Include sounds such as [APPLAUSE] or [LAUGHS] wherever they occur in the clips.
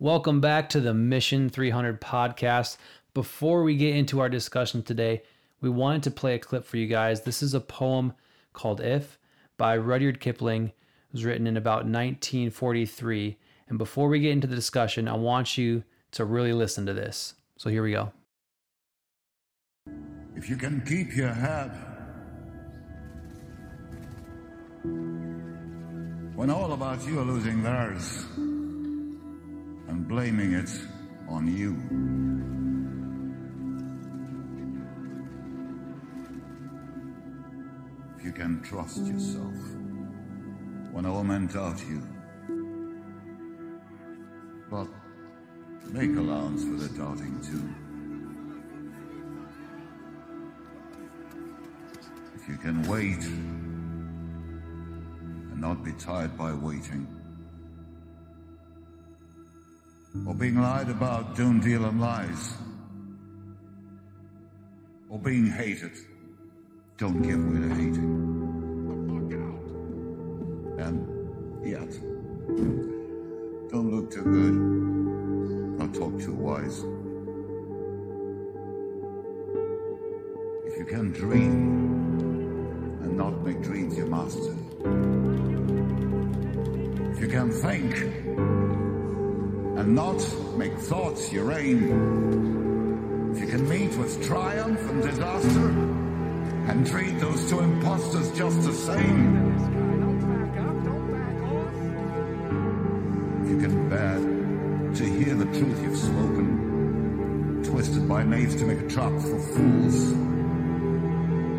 Welcome back to the Mission 300 podcast. Before we get into our discussion today, we wanted to play a clip for you guys. This is a poem called If by Rudyard Kipling. It was written in about 1943. And before we get into the discussion, I want you to really listen to this. So here we go. If you can keep your head when all about you are losing theirs and blaming it on you. If you can trust yourself when all men doubt you, but make allowance for the doubting too. If you can wait and not be tired by waiting. Or being lied about, don't deal in lies. Or being hated, don't give way to hating. And yet, don't look too good, or talk too wise. If you can dream and not make dreams your master. If you can think not make thoughts your aim. If you can meet with triumph and disaster and treat those two impostors just the same. You can bear to hear the truth you've spoken, twisted by knaves to make a trap for fools.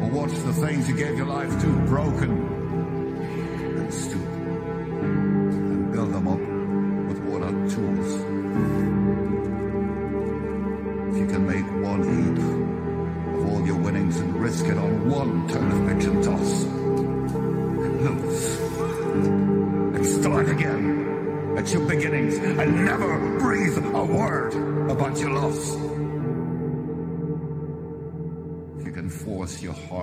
Or watch the things you gave your life to broken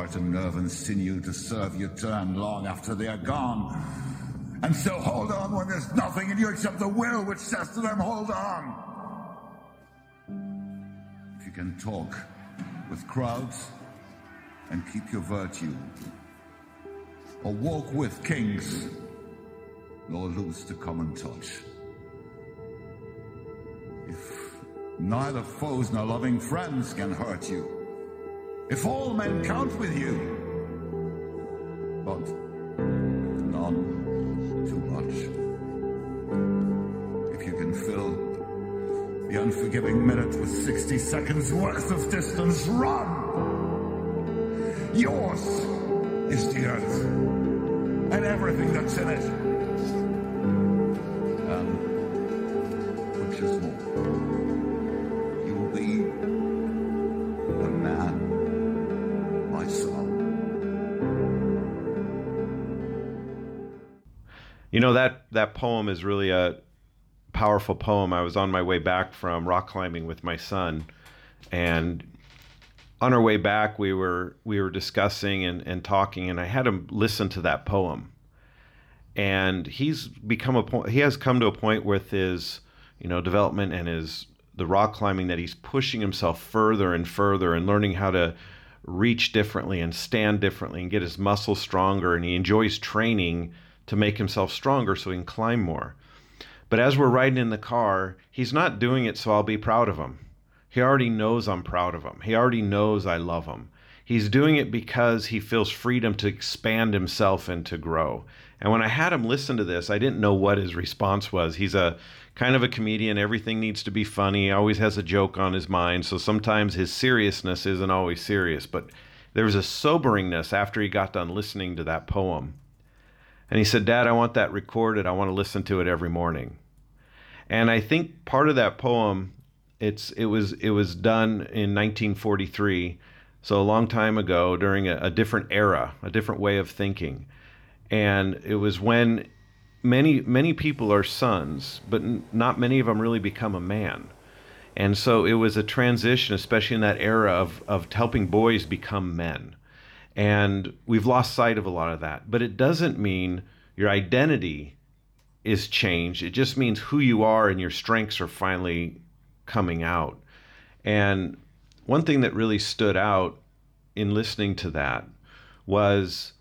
heart and nerve and sinew to serve your turn long after they are gone, and so hold on when there's nothing in you except the will which says to them, hold on. If you can talk with crowds and keep your virtue, or walk with kings, nor lose the common touch. If neither foes nor loving friends can hurt you, if all men count with you, but none too much. If you can fill the unforgiving minute with 60 seconds worth of distance, run! Yours is the earth and everything that's in it. Know that that poem is really a powerful poem. I was on my way back from rock climbing with my son, and on our way back we were we were discussing and, and talking, and I had him listen to that poem. And he's become a point. He has come to a point with his you know development and his the rock climbing that he's pushing himself further and further and learning how to reach differently and stand differently and get his muscles stronger and he enjoys training to make himself stronger so he can climb more. But as we're riding in the car, he's not doing it so I'll be proud of him. He already knows I'm proud of him. He already knows I love him. He's doing it because he feels freedom to expand himself and to grow. And when I had him listen to this, I didn't know what his response was. He's a kind of a comedian. Everything needs to be funny. He always has a joke on his mind. So sometimes his seriousness isn't always serious. But there was a soberingness after he got done listening to that poem. And he said, Dad, I want that recorded. I want to listen to it every morning. And I think part of that poem, it's it was it was done in 1943, so a long time ago during a, a different era, a different way of thinking. And it was when many many people are sons, but n- not many of them really become a man. And so it was a transition, especially in that era of of helping boys become men. And we've lost sight of a lot of that. But it doesn't mean your identity is changed. It just means who you are and your strengths are finally coming out. And one thing that really stood out in listening to that was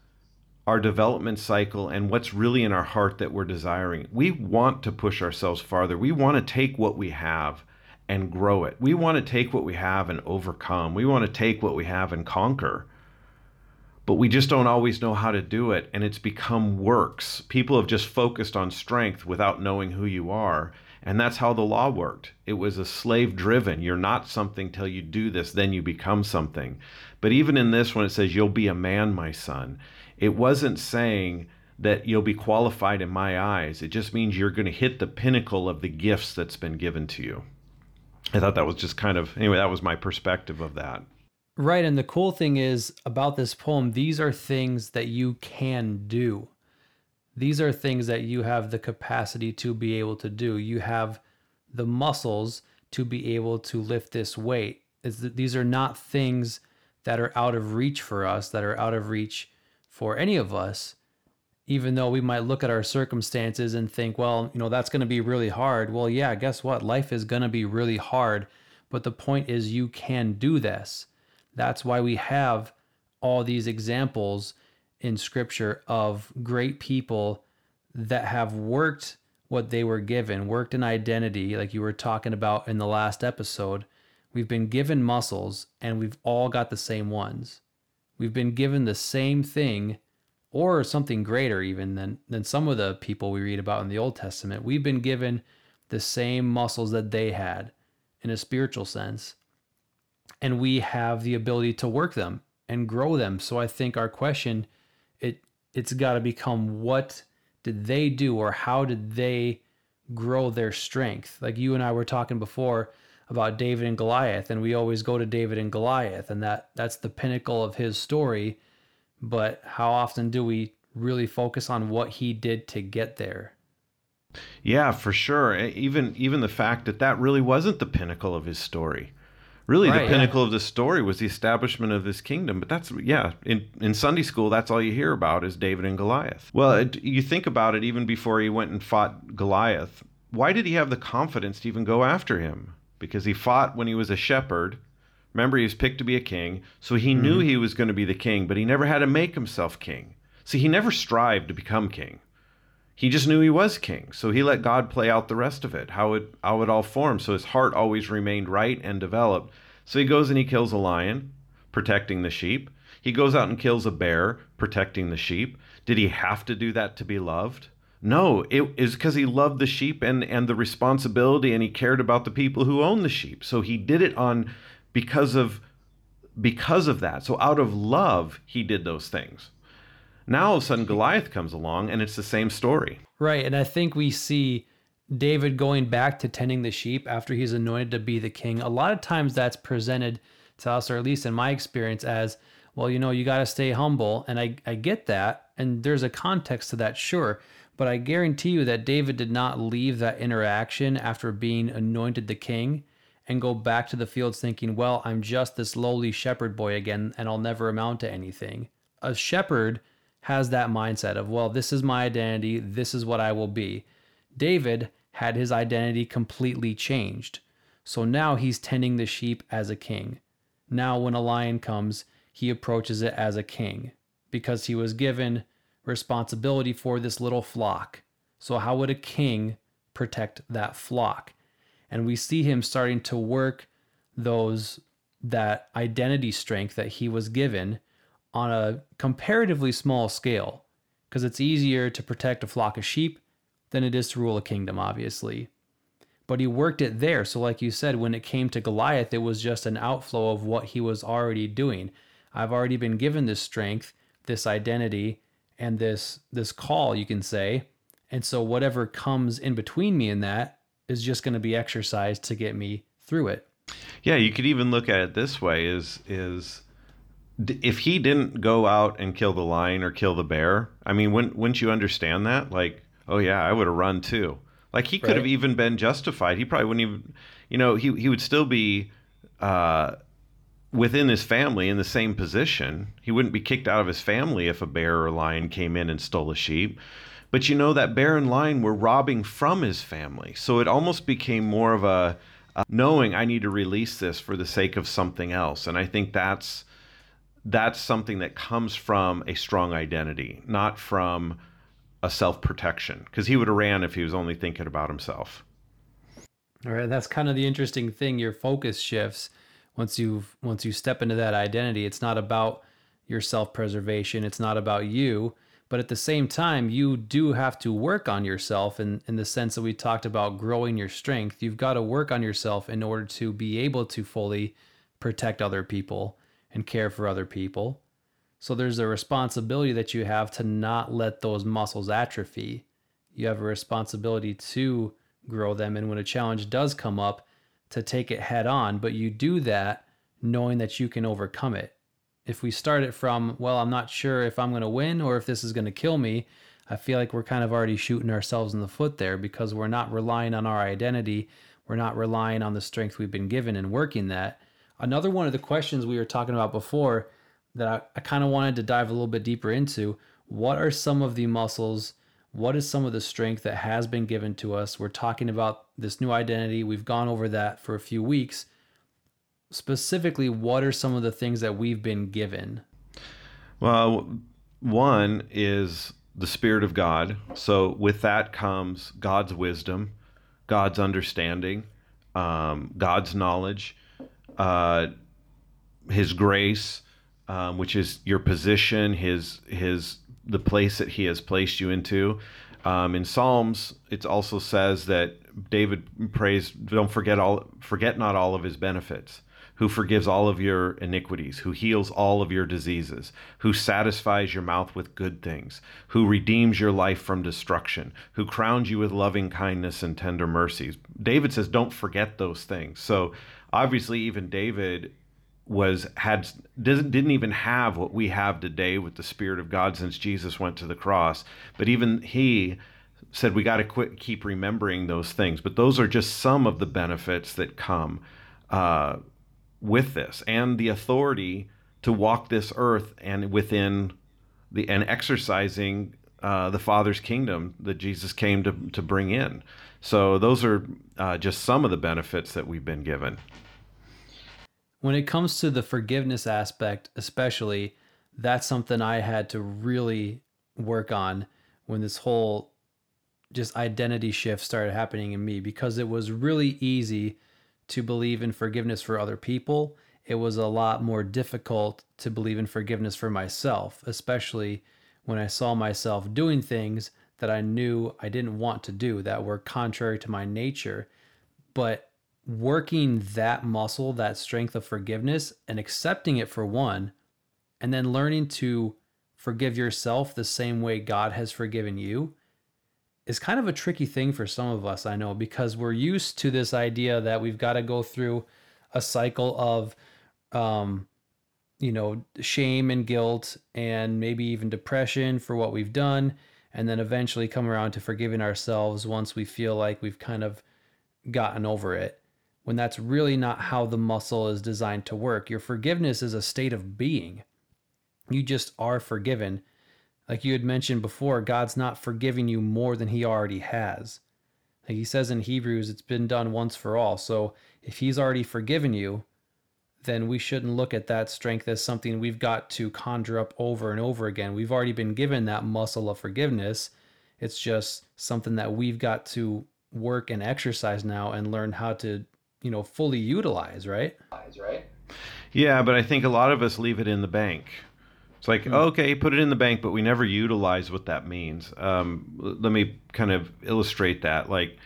our development cycle and what's really in our heart that we're desiring. We want to push ourselves farther. We want to take what we have and grow it. We want to take what we have and overcome. We want to take what we have and conquer but we just don't always know how to do it and it's become works. People have just focused on strength without knowing who you are and that's how the law worked. It was a slave driven. You're not something till you do this then you become something. But even in this when it says you'll be a man my son. It wasn't saying that you'll be qualified in my eyes. It just means you're going to hit the pinnacle of the gifts that's been given to you. I thought that was just kind of anyway that was my perspective of that Right. And the cool thing is about this poem, these are things that you can do. These are things that you have the capacity to be able to do. You have the muscles to be able to lift this weight. That these are not things that are out of reach for us, that are out of reach for any of us, even though we might look at our circumstances and think, well, you know, that's going to be really hard. Well, yeah, guess what? Life is going to be really hard. But the point is, you can do this that's why we have all these examples in scripture of great people that have worked what they were given, worked an identity, like you were talking about in the last episode. We've been given muscles and we've all got the same ones. We've been given the same thing or something greater even than than some of the people we read about in the Old Testament. We've been given the same muscles that they had in a spiritual sense and we have the ability to work them and grow them. So I think our question it it's got to become what did they do or how did they grow their strength? Like you and I were talking before about David and Goliath and we always go to David and Goliath and that that's the pinnacle of his story, but how often do we really focus on what he did to get there? Yeah, for sure. Even even the fact that that really wasn't the pinnacle of his story really right, the pinnacle yeah. of the story was the establishment of this kingdom but that's yeah in, in sunday school that's all you hear about is david and goliath. Well it, you think about it even before he went and fought goliath why did he have the confidence to even go after him? Because he fought when he was a shepherd. Remember he was picked to be a king so he mm-hmm. knew he was going to be the king but he never had to make himself king. See he never strived to become king he just knew he was king. So he let god play out the rest of it how it how it all formed. So his heart always remained right and developed. So he goes and he kills a lion protecting the sheep. He goes out and kills a bear protecting the sheep. Did he have to do that to be loved? No it is because he loved the sheep and and the responsibility and he cared about the people who own the sheep. So he did it on because of because of that. So out of love he did those things now all of a sudden Goliath comes along and it's the same story. Right. And I think we see David going back to tending the sheep after he's anointed to be the king. A lot of times that's presented to us, or at least in my experience, as well, you know, you got to stay humble. And I, I get that. And there's a context to that, sure. But I guarantee you that David did not leave that interaction after being anointed the king and go back to the fields thinking, well, I'm just this lowly shepherd boy again and I'll never amount to anything. A shepherd has that mindset of, well, this is my identity, this is what I will be. David had his identity completely changed. So now he's tending the sheep as a king. Now, when a lion comes, he approaches it as a king because he was given responsibility for this little flock. So, how would a king protect that flock? And we see him starting to work those that identity strength that he was given on a comparatively small scale because it's easier to protect a flock of sheep than it is to rule a kingdom, obviously. But he worked it there. So, like you said, when it came to Goliath, it was just an outflow of what he was already doing. I've already been given this strength, this identity, and this this call, you can say. And so whatever comes in between me and that is just going to be exercised to get me through it. Yeah, you could even look at it this way is is if he didn't go out and kill the lion or kill the bear, I mean, wouldn't, wouldn't you understand that? Like, oh yeah, I would have run too. Like he could right. have even been justified. He probably wouldn't even, you know, he he would still be uh, within his family in the same position. He wouldn't be kicked out of his family if a bear or lion came in and stole a sheep. But you know, that bear and lion were robbing from his family. So it almost became more of a, a knowing I need to release this for the sake of something else. And I think that's that's something that comes from a strong identity, not from a self protection. Because he would have ran if he was only thinking about himself. All right, that's kind of the interesting thing. Your focus shifts once you once you step into that identity. It's not about your self preservation. It's not about you, but at the same time, you do have to work on yourself in in the sense that we talked about growing your strength. You've got to work on yourself in order to be able to fully protect other people and care for other people. So there's a responsibility that you have to not let those muscles atrophy. You have a responsibility to grow them. And when a challenge does come up, to take it head on. But you do that knowing that you can overcome it. If we start it from, well, I'm not sure if I'm going to win or if this is going to kill me, I feel like we're kind of already shooting ourselves in the foot there because we're not relying on our identity. We're not relying on the strength we've been given and working that. Another one of the questions we were talking about before that I, I kind of wanted to dive a little bit deeper into what are some of the muscles what is some of the strength that has been given to us? We're talking about this new identity. We've gone over that for a few weeks. Specifically, what are some of the things that we've been given? Well, one is the Spirit of God. So, with that comes God's wisdom, God's understanding, um, God's knowledge, uh, His grace, um, which is your position, His His the place that he has placed you into. Um, in Psalms, it also says that David prays, "Don't forget all, forget not all of his benefits." Who forgives all of your iniquities, who heals all of your diseases, who satisfies your mouth with good things, who redeems your life from destruction, who crowns you with loving kindness and tender mercies. David says, Don't forget those things. So obviously, even David was had didn't didn't even have what we have today with the spirit of God since Jesus went to the cross. But even he said we got to quit keep remembering those things. But those are just some of the benefits that come uh, with this and the authority to walk this earth and within the and exercising uh, the Father's kingdom that Jesus came to to bring in. So those are uh, just some of the benefits that we've been given when it comes to the forgiveness aspect, especially, that's something I had to really work on when this whole just identity shift started happening in me because it was really easy to believe in forgiveness for other people. It was a lot more difficult to believe in forgiveness for myself, especially when I saw myself doing things that I knew I didn't want to do that were contrary to my nature. But working that muscle, that strength of forgiveness, and accepting it for one, and then learning to forgive yourself the same way God has forgiven you is kind of a tricky thing for some of us, I know, because we're used to this idea that we've got to go through a cycle of, um, you know, shame and guilt and maybe even depression for what we've done. And then eventually come around to forgiving ourselves once we feel like we've kind of gotten over it when that's really not how the muscle is designed to work. Your forgiveness is a state of being. You just are forgiven. Like you had mentioned before, God's not forgiving you more than he already has. Like he says in Hebrews, it's been done once for all. So if he's already forgiven you, then we shouldn't look at that strength as something we've got to conjure up over and over again. We've already been given that muscle of forgiveness. It's just something that we've got to work and exercise now and learn how to you know fully utilize right? Right? Yeah but i think a lot of us leave it in the bank. It's like mm. okay put it in the bank but we never utilize what that means. Um, let me kind of illustrate that. Like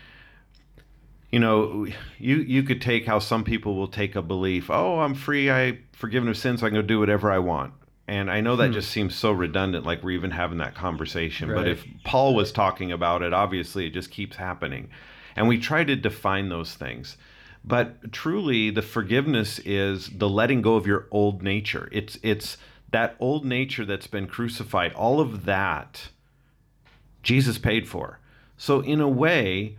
you know you you could take how some people will take a belief oh i'm free i forgiven of sins so i can go do whatever i want. And i know that hmm. just seems so redundant like we're even having that conversation right. but if paul was talking about it obviously it just keeps happening. And we try to define those things but truly, the forgiveness is the letting go of your old nature. It's it's that old nature that's been crucified. All of that, Jesus paid for. So in a way,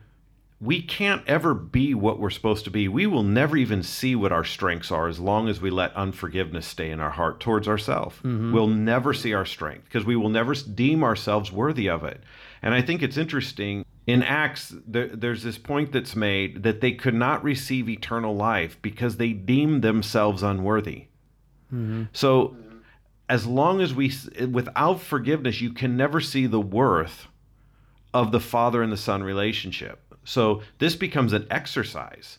we can't ever be what we're supposed to be. We will never even see what our strengths are as long as we let unforgiveness stay in our heart towards ourselves. Mm-hmm. We'll never see our strength because we will never deem ourselves worthy of it. And I think it's interesting in Acts, there, there's this point that's made that they could not receive eternal life because they deemed themselves unworthy. Mm-hmm. So, as long as we, without forgiveness, you can never see the worth of the father and the son relationship. So this becomes an exercise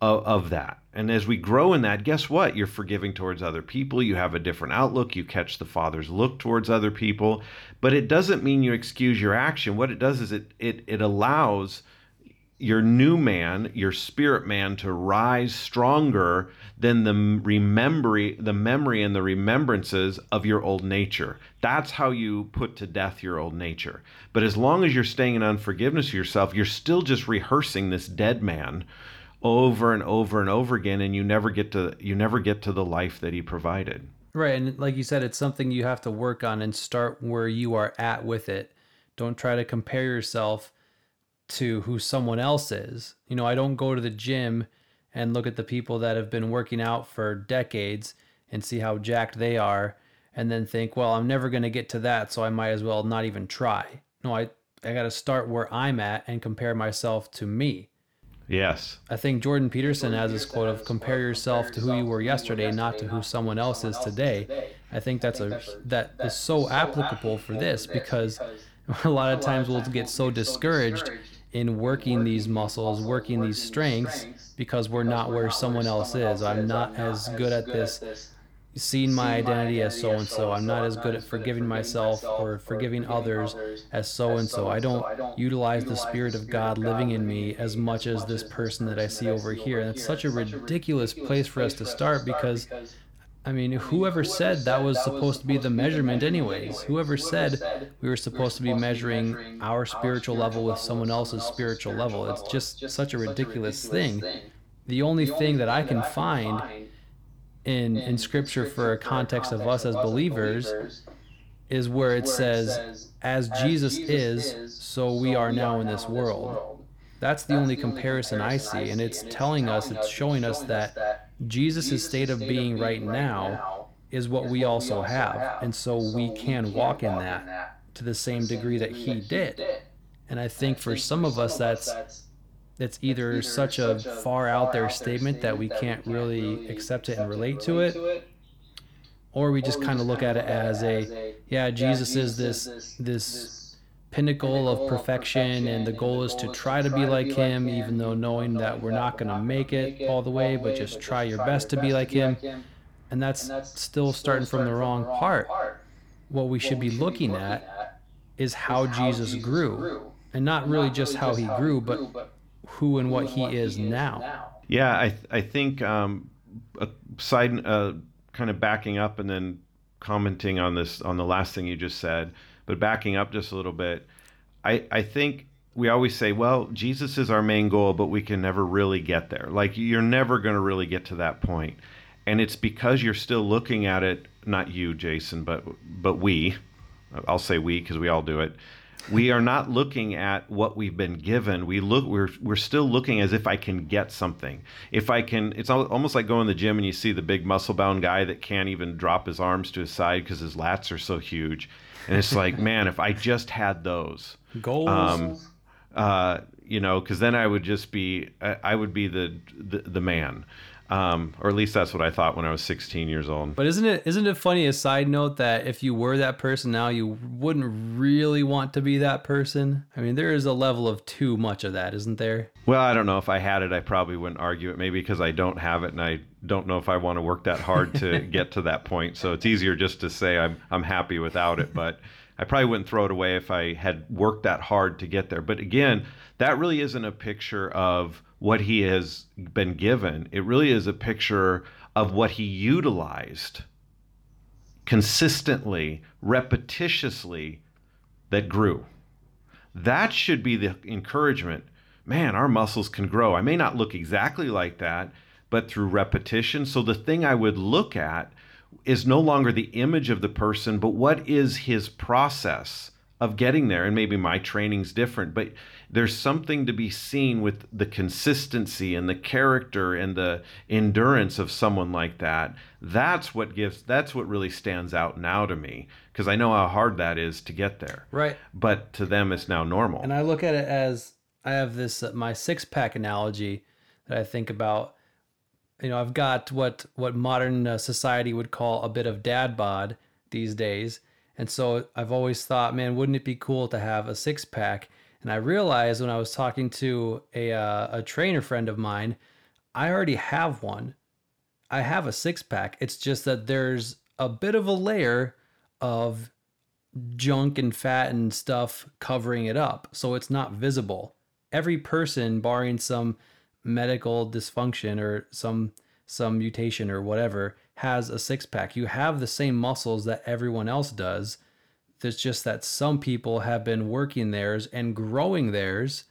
of, of, that. And as we grow in that, guess what? You're forgiving towards other people. You have a different outlook. You catch the father's look towards other people. But it doesn't mean you excuse your action. What it does is it it it allows your new man, your spirit man, to rise stronger than the remembering, the memory and the remembrances of your old nature. That's how you put to death your old nature. But as long as you're staying in unforgiveness yourself, you're still just rehearsing this dead man over and over and over again, and you never get to you never get to the life that he provided. Right, and like you said, it's something you have to work on and start where you are at with it. Don't try to compare yourself to who someone else is. You know, I don't go to the gym and look at the people that have been working out for decades and see how jacked they are and then think, well, I'm never going to get to that, so I might as well not even try. No, I I got to start where I'm at and compare myself to me. Yes. I think Jordan Peterson has this quote of compare yourself to who you were yesterday, not to who someone else is today. I think that's a that is so applicable for this because [LAUGHS] a lot of times we'll get so discouraged in working these muscles, working these strengths, because we're not where someone else is. I'm not as good at this, seeing my identity as so and so. I'm not as good at forgiving myself or forgiving others as so and so. I don't utilize the Spirit of God living in me as much as this person that I see over here. And it's such a ridiculous place for us to start because. I mean, whoever said that was supposed to be the measurement, anyways? Whoever said we were supposed to be measuring our spiritual level with someone else's spiritual level? It's just such a ridiculous thing. The only thing that I can find in in Scripture for a context of us as believers is where it says, "As Jesus is, so we are now in this world." That's the only comparison I see, and it's telling us, it's showing us that Jesus' state of being right now is what we also have. And so we can walk in that to the same degree that he did. And I think for some of us that's it's either such a far out there statement that we can't really accept it and relate to it or we just kind of look at it as a yeah, Jesus is this this pinnacle of perfection and the goal is to try to be like him even though knowing that we're not going to make it all the way but just try your best to be like him. and that's still starting from the wrong part. what we should be looking at is how jesus grew and not really just how he grew. but who and what he is now yeah i, I think um, a side uh, kind of backing up and then commenting on this on the last thing you just said but backing up just a little bit, I, I think we always say, well, Jesus is our main goal, but we can never really get there. Like you're never going to really get to that point. And it's because you're still looking at it, not you, Jason, but but we, I'll say we because we all do it. We are not looking at what we've been given. We look we're we're still looking as if I can get something. If I can it's almost like going to the gym and you see the big muscle bound guy that can't even drop his arms to his side because his lats are so huge and it's like, [LAUGHS] man, if I just had those goals, um, uh, you know, because then I would just be, I, I would be the the, the man. Um, or at least that's what I thought when I was 16 years old. But isn't it isn't it funny? A side note that if you were that person now, you wouldn't really want to be that person. I mean, there is a level of too much of that, isn't there? Well, I don't know if I had it, I probably wouldn't argue it. Maybe because I don't have it, and I don't know if I want to work that hard to [LAUGHS] get to that point. So it's easier just to say I'm I'm happy without it. But I probably wouldn't throw it away if I had worked that hard to get there. But again, that really isn't a picture of what he has been given. It really is a picture of what he utilized consistently, repetitiously, that grew. That should be the encouragement. Man, our muscles can grow. I may not look exactly like that, but through repetition. So the thing I would look at is no longer the image of the person, but what is his process of getting there? And maybe my training's different, but there's something to be seen with the consistency and the character and the endurance of someone like that. That's what gives that's what really stands out now to me because I know how hard that is to get there. Right. But to them it's now normal. And I look at it as I have this uh, my six pack analogy that I think about. You know, I've got what what modern uh, society would call a bit of dad bod these days, and so I've always thought, man, wouldn't it be cool to have a six pack? And I realized when I was talking to a uh, a trainer friend of mine, I already have one. I have a six pack. It's just that there's a bit of a layer of junk and fat and stuff covering it up, so it's not visible. Every person, barring some medical dysfunction or some some mutation or whatever, has a six pack. You have the same muscles that everyone else does. There's just that some people have been working theirs and growing theirs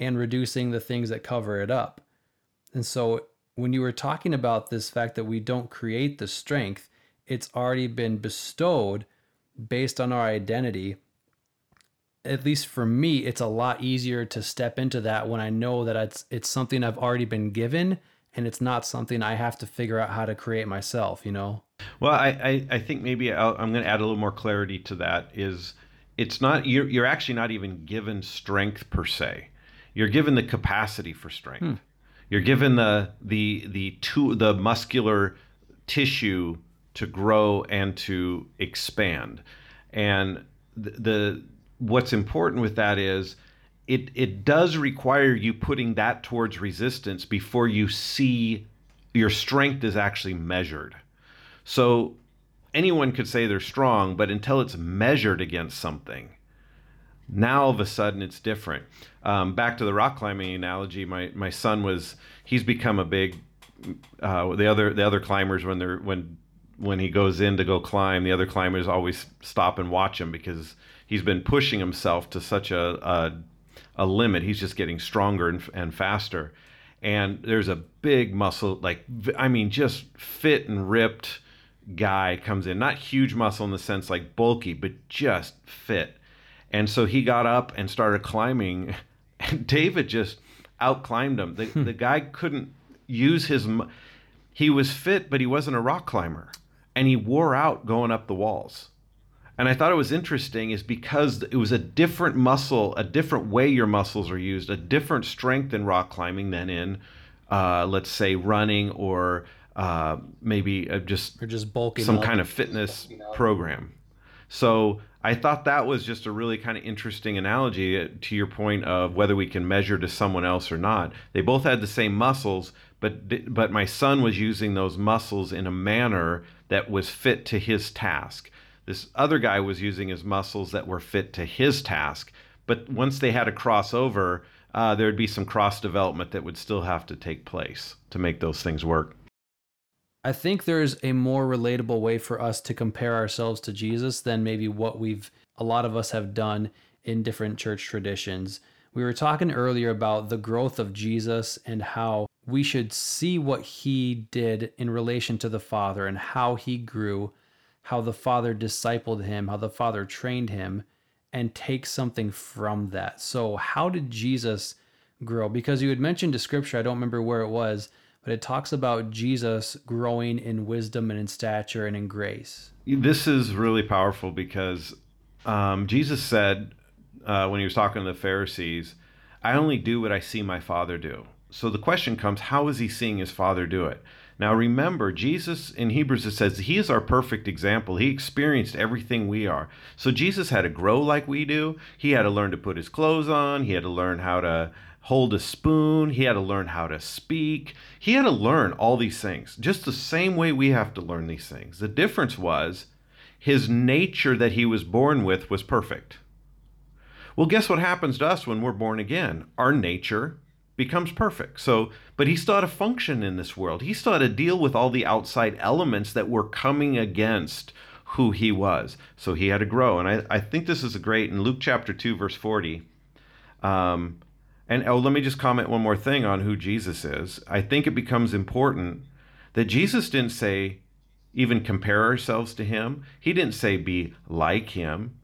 and reducing the things that cover it up. And so when you were talking about this fact that we don't create the strength, it's already been bestowed based on our identity. At least for me, it's a lot easier to step into that when I know that it's it's something I've already been given and it's not something I have to figure out how to create myself, you know? Well, I, I, I think maybe i am going to add a little more clarity to that. Is it's not you're you're actually not even given strength per se. You're given the capacity for strength. Hmm. You're given the the the to, the muscular tissue to grow and to expand. And the, the what's important with that is it it does require you putting that towards resistance before you see your strength is actually measured. So anyone could say they're strong, but until it's measured against something, now all of a sudden it's different. Um, back to the rock climbing analogy, my my son was he's become a big uh, the other the other climbers when they're when when he goes in to go climb, the other climbers always stop and watch him because he's been pushing himself to such a, a a limit. He's just getting stronger and, and faster. And there's a big muscle, like, I mean, just fit and ripped guy comes in. Not huge muscle in the sense like bulky, but just fit. And so he got up and started climbing. [LAUGHS] And David just outclimbed him. The, hmm. the guy couldn't use his. He was fit, but he wasn't a rock climber. And he wore out going up the walls. And I thought it was interesting is because it was a different muscle, a different way your muscles are used, a different strength in rock climbing than in, uh, let's say, running or uh, maybe uh, just or just bulking some up. kind of fitness program. So I thought that was just a really kind of interesting analogy uh, to your point of whether we can measure to someone else or not. They both had the same muscles, but but my son was using those muscles in a manner that was fit to his task. This other guy was using his muscles that were fit to his task. But once they had a crossover, uh, there would be some cross development that would still have to take place to make those things work. I think there's a more relatable way for us to compare ourselves to Jesus than maybe what we've, a lot of us have done in different church traditions. We were talking earlier about the growth of Jesus and how we should see what he did in relation to the Father and how he grew how the Father discipled him, how the Father trained him, and take something from that. So, how did Jesus grow? Because you had mentioned a scripture, I don't remember where it was, but it talks about Jesus growing in wisdom and in stature and in grace. This is really powerful because um, Jesus said uh, when he was talking to the Pharisees, I only do what I see my Father do. So the question comes, how is he seeing his Father do it? Now remember, Jesus in Hebrews it says he is our perfect example. He experienced everything we are. So Jesus had to grow like we do. He had to learn to put his clothes on. He had to learn how to hold a spoon. He had to learn how to speak. He had to learn all these things, just the same way we have to learn these things. The difference was his nature that he was born with was perfect. Well, guess what happens to us when we're born again? Our nature becomes perfect. So, but he still had to function in this world. He still had to deal with all the outside elements that were coming against who he was. So he had to grow. And I, I think this is a great in Luke chapter 2, verse 40. Um, and oh, let me just comment one more thing on who Jesus is. I think it becomes important that Jesus didn't say, even compare ourselves to him. He didn't say be like him.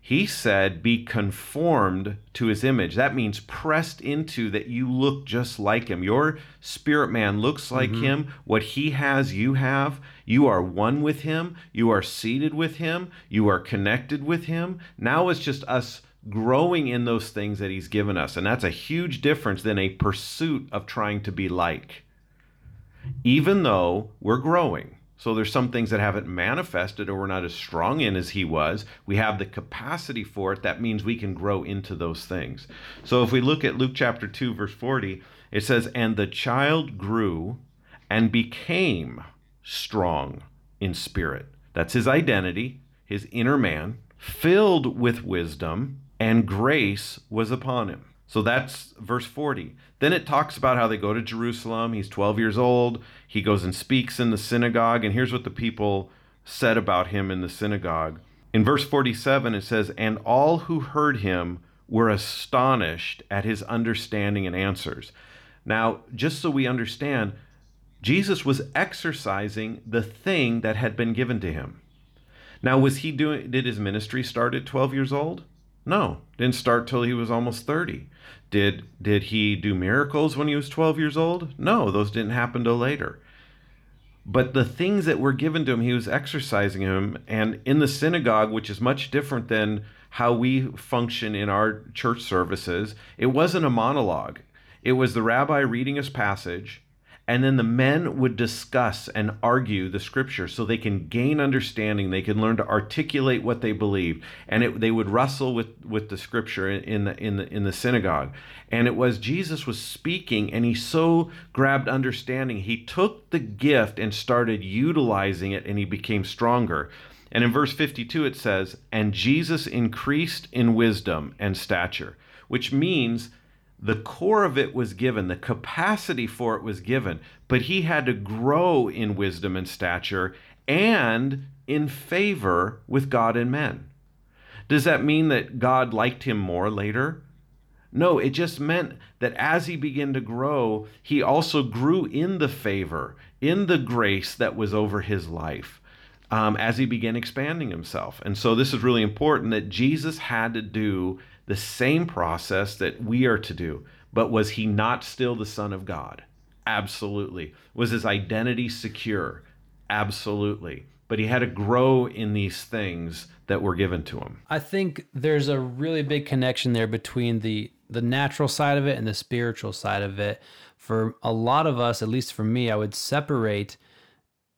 He said, Be conformed to his image. That means pressed into that you look just like him. Your spirit man looks like mm-hmm. him. What he has, you have. You are one with him. You are seated with him. You are connected with him. Now it's just us growing in those things that he's given us. And that's a huge difference than a pursuit of trying to be like. Even though we're growing, so there's some things that haven't manifested or we're not as strong in as he was. We have the capacity for it. That means we can grow into those things. So if we look at Luke chapter 2 verse 40, it says and the child grew and became strong in spirit. That's his identity, his inner man, filled with wisdom, and grace was upon him. So that's verse 40. Then it talks about how they go to Jerusalem. He's 12 years old. He goes and speaks in the synagogue. And here's what the people said about him in the synagogue. In verse 47, it says, And all who heard him were astonished at his understanding and answers. Now, just so we understand, Jesus was exercising the thing that had been given to him. Now, was he doing, did his ministry start at 12 years old? No, didn't start till he was almost 30. Did did he do miracles when he was 12 years old? No, those didn't happen till later. But the things that were given to him, he was exercising him and in the synagogue, which is much different than how we function in our church services, it wasn't a monologue. It was the rabbi reading his passage and then the men would discuss and argue the scripture so they can gain understanding. They can learn to articulate what they believe and it, they would wrestle with, with the scripture in, the, in, the, in the synagogue. And it was jesus was speaking and he so grabbed understanding. He took the gift and started utilizing it and he became stronger. And in verse 52 it says and jesus increased in wisdom and stature which means the core of it was given, the capacity for it was given, but he had to grow in wisdom and stature and in favor with God and men. Does that mean that God liked him more later? No, it just meant that as he began to grow, he also grew in the favor, in the grace that was over his life. Um, as he began expanding himself. And so, this is really important that Jesus had to do the same process that we are to do. But was he not still the Son of God? Absolutely. Was his identity secure? Absolutely. But he had to grow in these things that were given to him. I think there's a really big connection there between the the natural side of it and the spiritual side of it. For a lot of us, at least for me, I would separate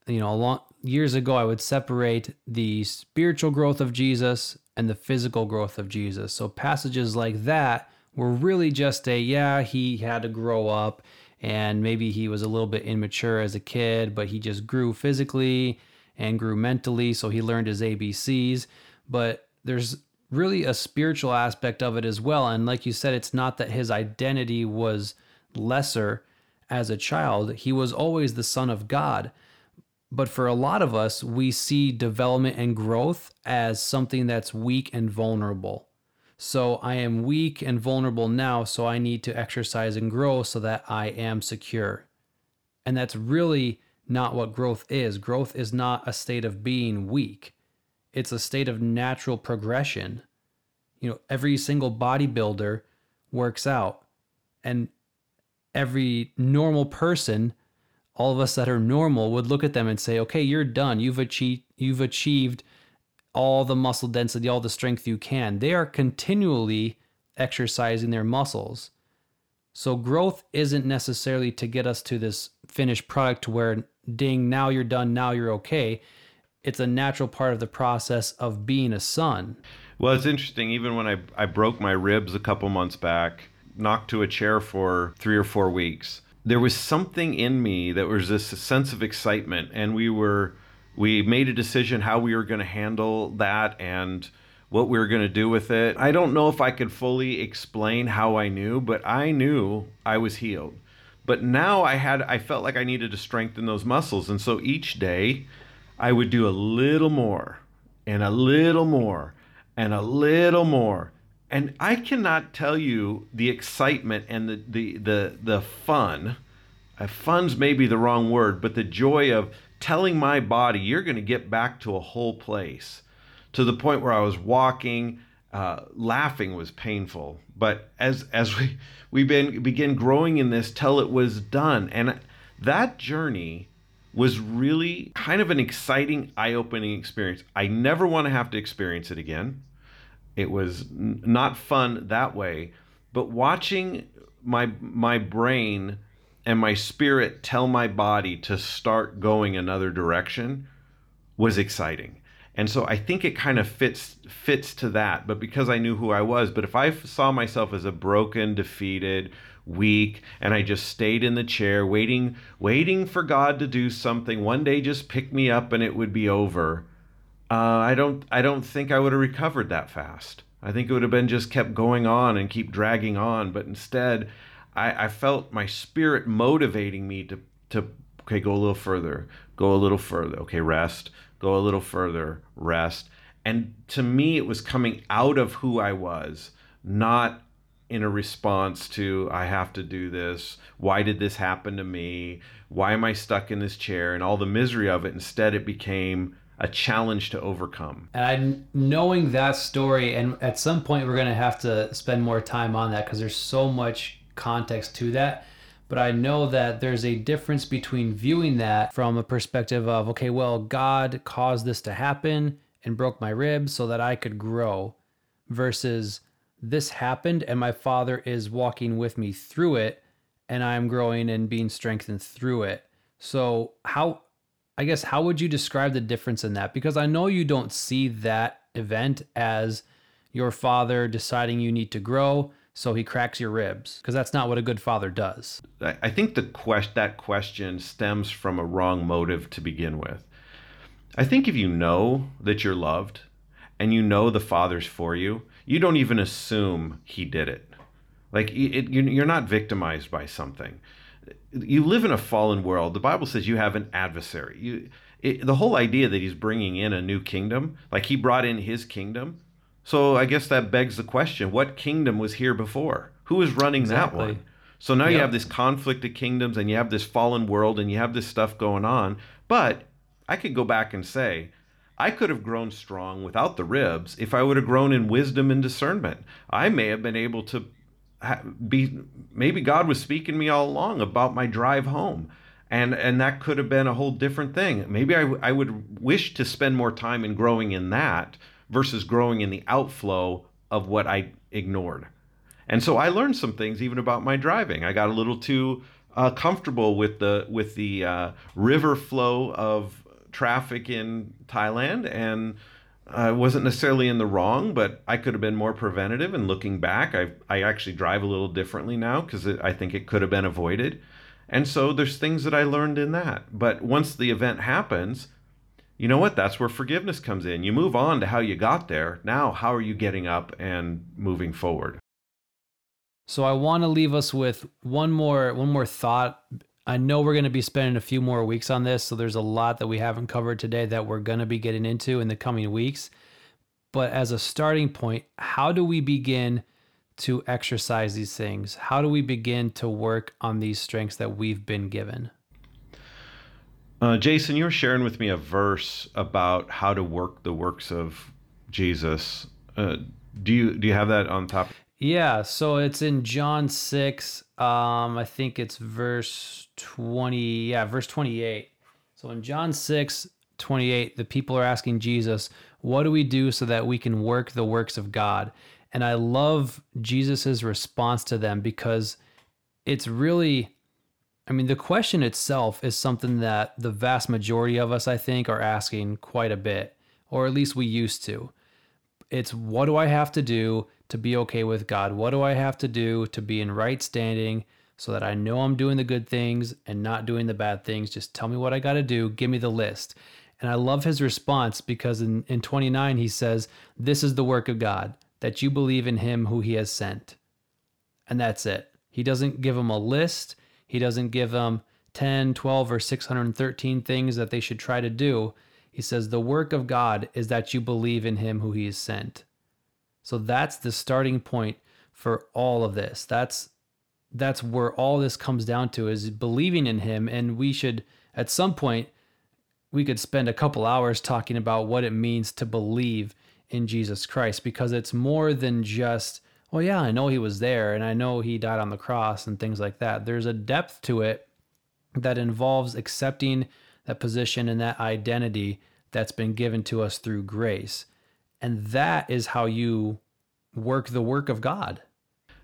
you know, a long years ago I would separate the spiritual growth of Jesus and the physical growth of Jesus. So passages like that were really just a yeah, he had to grow up and maybe he was a little bit immature as a kid, but he just grew physically and grew mentally, so he learned his ABCs. But there's really a spiritual aspect of it as well. And like you said, it's not that his identity was lesser as a child, he was always the Son of God. But for a lot of us, we see development and growth as something that's weak and vulnerable. So I am weak and vulnerable now, so I need to exercise and grow so that I am secure. And that's really not what growth is. Growth is not a state of being weak, it's a state of natural progression. You know, every single bodybuilder works out, and every normal person all of us that are normal would look at them and say, "Okay, you're done. You've achieved you've achieved all the muscle density, all the strength you can." They are continually exercising their muscles. So growth isn't necessarily to get us to this finished product where ding, now you're done, now you're okay. It's a natural part of the process of being a son. Well, it's interesting. Even when I, I broke my ribs a couple months back, knocked to a chair for three or four weeks, there was something in me that was this sense of excitement and we were we made a decision how we were going to handle that and what we were going to do with it. I don't know if I could fully explain how I knew, but I knew I was healed. But now I had I felt like I needed to strengthen those muscles and so each day I would do a little more and a little more and a little more and I cannot tell you the excitement and the the the the fun. Uh, fun's maybe the wrong word, but the joy of telling my body you're going to get back to a whole place, to the point where I was walking uh, laughing was painful. But as as we we been begin growing in this till it was done, and that journey was really kind of an exciting, eye-opening experience. I never want to have to experience it again. It was n- not fun that way, but watching my my brain and my spirit tell my body to start going another direction was exciting. And so I think it kind of fits fits to that. But because I knew who I was, but if I saw myself as a broken, defeated, weak, and I just stayed in the chair waiting waiting for God to do something, one day just pick me up and it would be over. Uh, I don't I don't think I would have recovered that fast. I think it would have been just kept going on and keep dragging on. But instead, I, I felt my spirit motivating me to to okay, go a little further, go a little further. Okay, rest, go a little further, rest. And to me, it was coming out of who I was, not in a response to, I have to do this. Why did this happen to me? Why am I stuck in this chair? And all the misery of it. Instead, it became a challenge to overcome. And knowing that story, and at some point, we're going to have to spend more time on that because there's so much context to that but I know that there's a difference between viewing that from a perspective of, okay, well, God caused this to happen and broke my ribs so that I could grow, versus this happened and my Father is walking with me through it and I'm growing and being strengthened through it. So, how, I guess, how would you describe the difference in that? Because I know you don't see that event as your Father deciding you need to grow so he cracks your ribs because that's not what a good father does. I think the quest that question stems from a wrong motive to begin with. I think if you know that you're loved and you know the father's for you, you don't even assume he did it. Like it, you're not victimized by something. You live in a fallen world. The Bible says you have an adversary. You, it, the whole idea that he's bringing in a new kingdom, like he brought in his kingdom, so I guess that begs the question what kingdom was here before? Who was running exactly. that one? So now yep. you have this conflict of kingdoms and you have this fallen world and you have this stuff going on. But I could go back and say, I could have grown strong without the ribs if I would have grown in wisdom and discernment. I may have been able to be, maybe God was speaking me all along about my drive home. And, and that could have been a whole different thing. Maybe I, I would wish to spend more time in growing in that versus growing in the outflow of what I ignored. And so I learned some things even about my driving. I got a little too uh, comfortable with the with the uh, river flow of traffic in Thailand, and I wasn't necessarily in the wrong, but I could have been more preventative. And looking back, I I actually drive a little differently now because I think it could have been avoided. And so there's things that I learned in that. But once the event happens, you know what? That's where forgiveness comes in. You move on to how you got there. Now, how are you getting up and moving forward? So I want to leave us with one more one more thought. I know we're going to be spending a few more weeks on this, so there's a lot that we haven't covered today that we're going to be getting into in the coming weeks. But as a starting point, how do we begin to exercise these things? How do we begin to work on these strengths that we've been given? Uh, Jason, you were sharing with me a verse about how to work the works of Jesus. Uh, do you do you have that on top? Yeah, so it's in John six. Um, I think it's verse twenty. Yeah, verse twenty eight. So in John six twenty eight, the people are asking Jesus, "What do we do so that we can work the works of God?" And I love Jesus's response to them because it's really I mean, the question itself is something that the vast majority of us, I think, are asking quite a bit, or at least we used to. It's what do I have to do to be okay with God? What do I have to do to be in right standing so that I know I'm doing the good things and not doing the bad things? Just tell me what I got to do. Give me the list. And I love his response because in, in 29, he says, This is the work of God, that you believe in him who he has sent. And that's it. He doesn't give them a list. He doesn't give them 10, 12, or 613 things that they should try to do. He says, The work of God is that you believe in him who he has sent. So that's the starting point for all of this. That's that's where all this comes down to is believing in him and we should at some point we could spend a couple hours talking about what it means to believe in Jesus Christ because it's more than just, well, yeah, I know he was there and I know he died on the cross and things like that. There's a depth to it that involves accepting that position and that identity that's been given to us through grace. And that is how you work the work of God.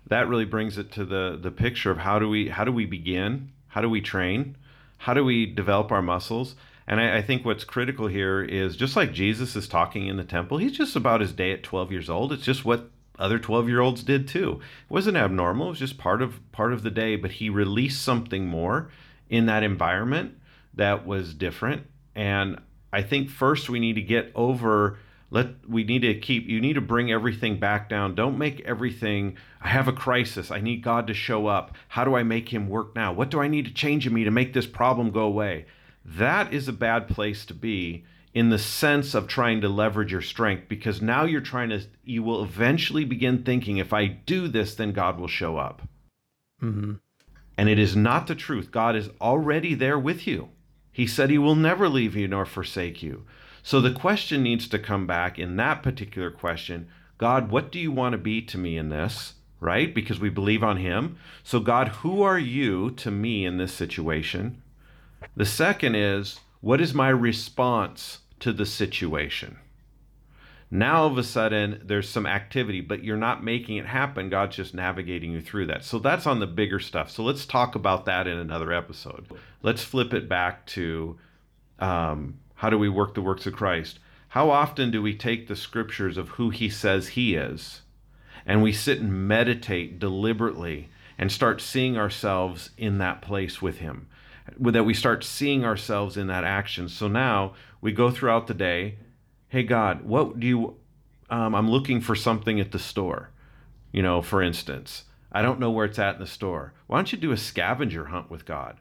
That really brings it to the the picture of how do we how do we begin? How do we train? How do we develop our muscles? And I, I, think what's critical here is just like Jesus is talking in the temple, he's just about his day at 12 years old. It's just what other 12 year olds did too. It wasn't abnormal. It was just part of part of the day. But he released something more in that environment that was different. And I think first we need to get over let we need to keep you need to bring everything back down. Don't make everything i have a crisis i need god to show up. How do i make him work now? What do i need to change in me to make this problem go away? That is a bad place to be in the sense of trying to leverage your strength because now you're trying to you will eventually begin thinking if i do this then god will show up. Mm-hmm. and it is not the truth. God is already there with you. He said he will never leave you nor forsake you so the question needs to come back in that particular question God, what do you want to be to me in this? Right? Because we believe on Him. So, God, who are you to me in this situation? The second is, what is my response to the situation? Now, all of a sudden, there's some activity, but you're not making it happen. God's just navigating you through that. So, that's on the bigger stuff. So, let's talk about that in another episode. Let's flip it back to um, how do we work the works of Christ? How often do we take the scriptures of who he says he is and we sit and meditate deliberately and start seeing ourselves in that place with him? That we start seeing ourselves in that action. So now we go throughout the day. Hey, God, what do you, um, I'm looking for something at the store, you know, for instance. I don't know where it's at in the store. Why don't you do a scavenger hunt with God?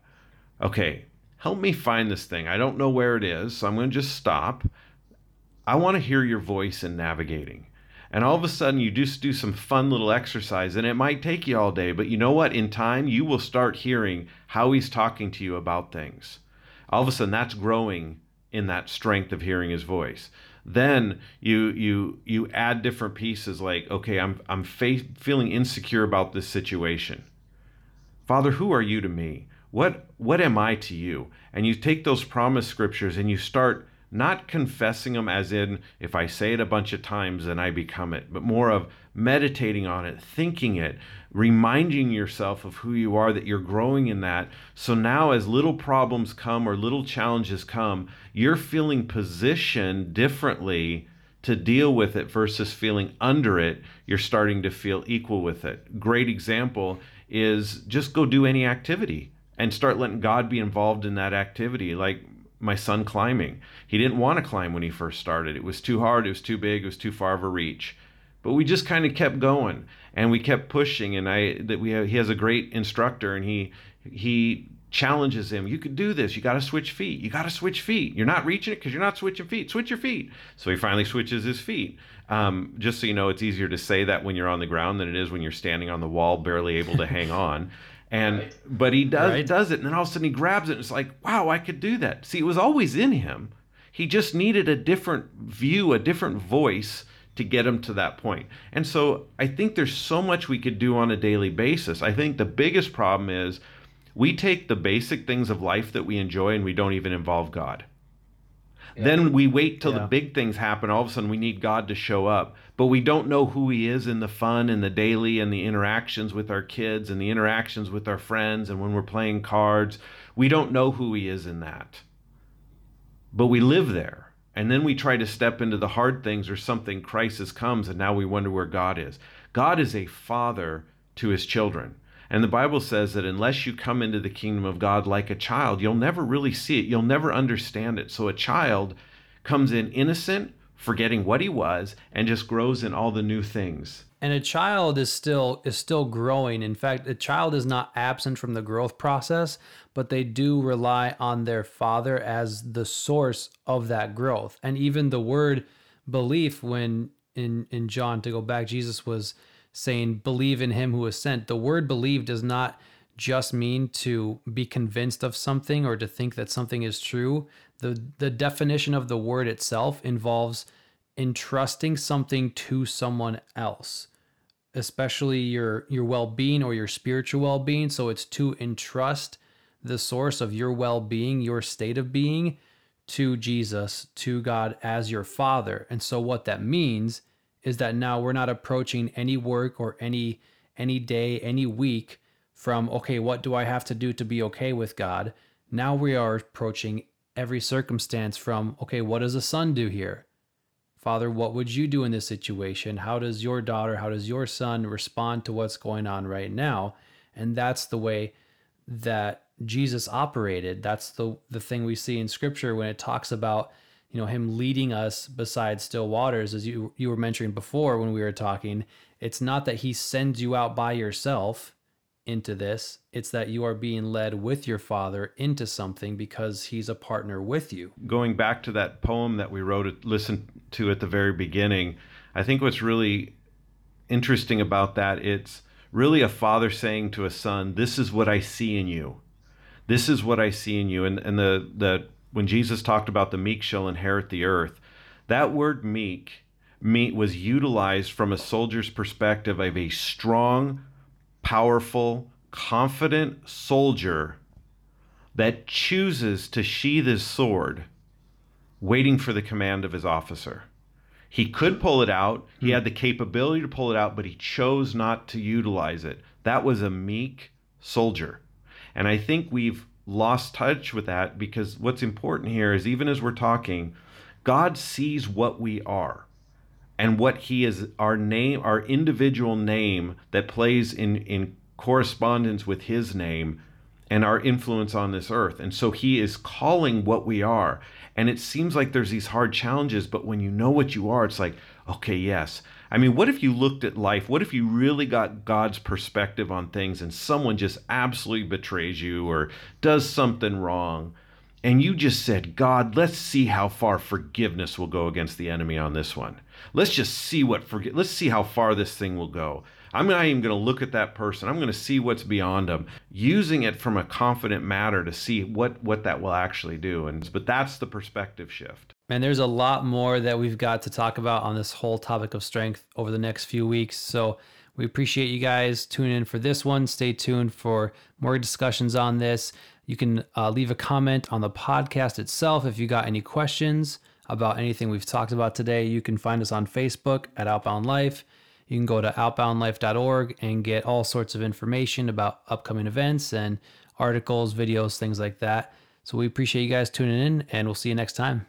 Okay, help me find this thing. I don't know where it is, so I'm going to just stop. I want to hear your voice in navigating. And all of a sudden, you just do some fun little exercise, and it might take you all day, but you know what? In time, you will start hearing how he's talking to you about things. All of a sudden, that's growing in that strength of hearing his voice. Then you you you add different pieces like, okay, I'm I'm feeling insecure about this situation. Father, who are you to me? What what am I to you? And you take those promise scriptures and you start not confessing them as in if I say it a bunch of times then I become it, but more of meditating on it, thinking it, reminding yourself of who you are that you're growing in that. So now as little problems come or little challenges come, you're feeling positioned differently to deal with it versus feeling under it, you're starting to feel equal with it. Great example is just go do any activity and start letting God be involved in that activity. Like my son climbing. He didn't want to climb when he first started. It was too hard, it was too big, it was too far of a reach. But we just kind of kept going and we kept pushing and I that we have, he has a great instructor and he he challenges him. You could do this. You got to switch feet. You got to switch feet. You're not reaching it because you're not switching feet. Switch your feet. So he finally switches his feet. Um, just so you know, it's easier to say that when you're on the ground than it is when you're standing on the wall, barely able to hang on. And but he does right. does it, and then all of a sudden he grabs it, and it's like, wow, I could do that. See, it was always in him. He just needed a different view, a different voice to get him to that point. And so I think there's so much we could do on a daily basis. I think the biggest problem is we take the basic things of life that we enjoy and we don't even involve God. Yeah. Then we wait till yeah. the big things happen. All of a sudden, we need God to show up, but we don't know who He is in the fun and the daily and the interactions with our kids and the interactions with our friends and when we're playing cards. We don't know who He is in that. But we live there. And then we try to step into the hard things or something, crisis comes, and now we wonder where God is. God is a father to His children. And the Bible says that unless you come into the kingdom of God like a child, you'll never really see it. You'll never understand it. So a child comes in innocent, forgetting what he was, and just grows in all the new things. And a child is still is still growing. In fact, a child is not absent from the growth process, but they do rely on their father as the source of that growth. And even the word belief when in in John to go back Jesus was saying, believe in him who was sent. The word believe does not just mean to be convinced of something or to think that something is true. The, the definition of the word itself involves entrusting something to someone else especially your your well-being or your spiritual well-being so it's to entrust the source of your well-being your state of being to Jesus to God as your father and so what that means is that now we're not approaching any work or any any day any week from okay what do I have to do to be okay with God now we are approaching every circumstance from okay what does a son do here Father, what would you do in this situation? How does your daughter, how does your son respond to what's going on right now? And that's the way that Jesus operated. That's the the thing we see in scripture when it talks about, you know, him leading us beside still waters as you you were mentioning before when we were talking. It's not that he sends you out by yourself into this. It's that you are being led with your father into something because he's a partner with you. Going back to that poem that we wrote, listened to at the very beginning, I think what's really interesting about that, it's really a father saying to a son, This is what I see in you. This is what I see in you. And, and the, the, when Jesus talked about the meek shall inherit the earth, that word meek, meek was utilized from a soldier's perspective of a strong, powerful, confident soldier that chooses to sheath his sword, waiting for the command of his officer. He could pull it out, he hmm. had the capability to pull it out, but he chose not to utilize it. That was a meek soldier. And I think we've lost touch with that because what's important here is even as we're talking, God sees what we are and what he is our name our individual name that plays in in correspondence with his name and our influence on this earth. And so he is calling what we are. And it seems like there's these hard challenges but when you know what you are it's like okay yes i mean what if you looked at life what if you really got god's perspective on things and someone just absolutely betrays you or does something wrong and you just said, God, let's see how far forgiveness will go against the enemy on this one. Let's just see what forget. Let's see how far this thing will go. I'm not even going to look at that person. I'm going to see what's beyond them, using it from a confident matter to see what what that will actually do. And but that's the perspective shift. And there's a lot more that we've got to talk about on this whole topic of strength over the next few weeks. So we appreciate you guys tuning in for this one. Stay tuned for more discussions on this. You can uh, leave a comment on the podcast itself if you got any questions about anything we've talked about today. You can find us on Facebook at Outbound Life. You can go to outboundlife.org and get all sorts of information about upcoming events and articles, videos, things like that. So we appreciate you guys tuning in, and we'll see you next time.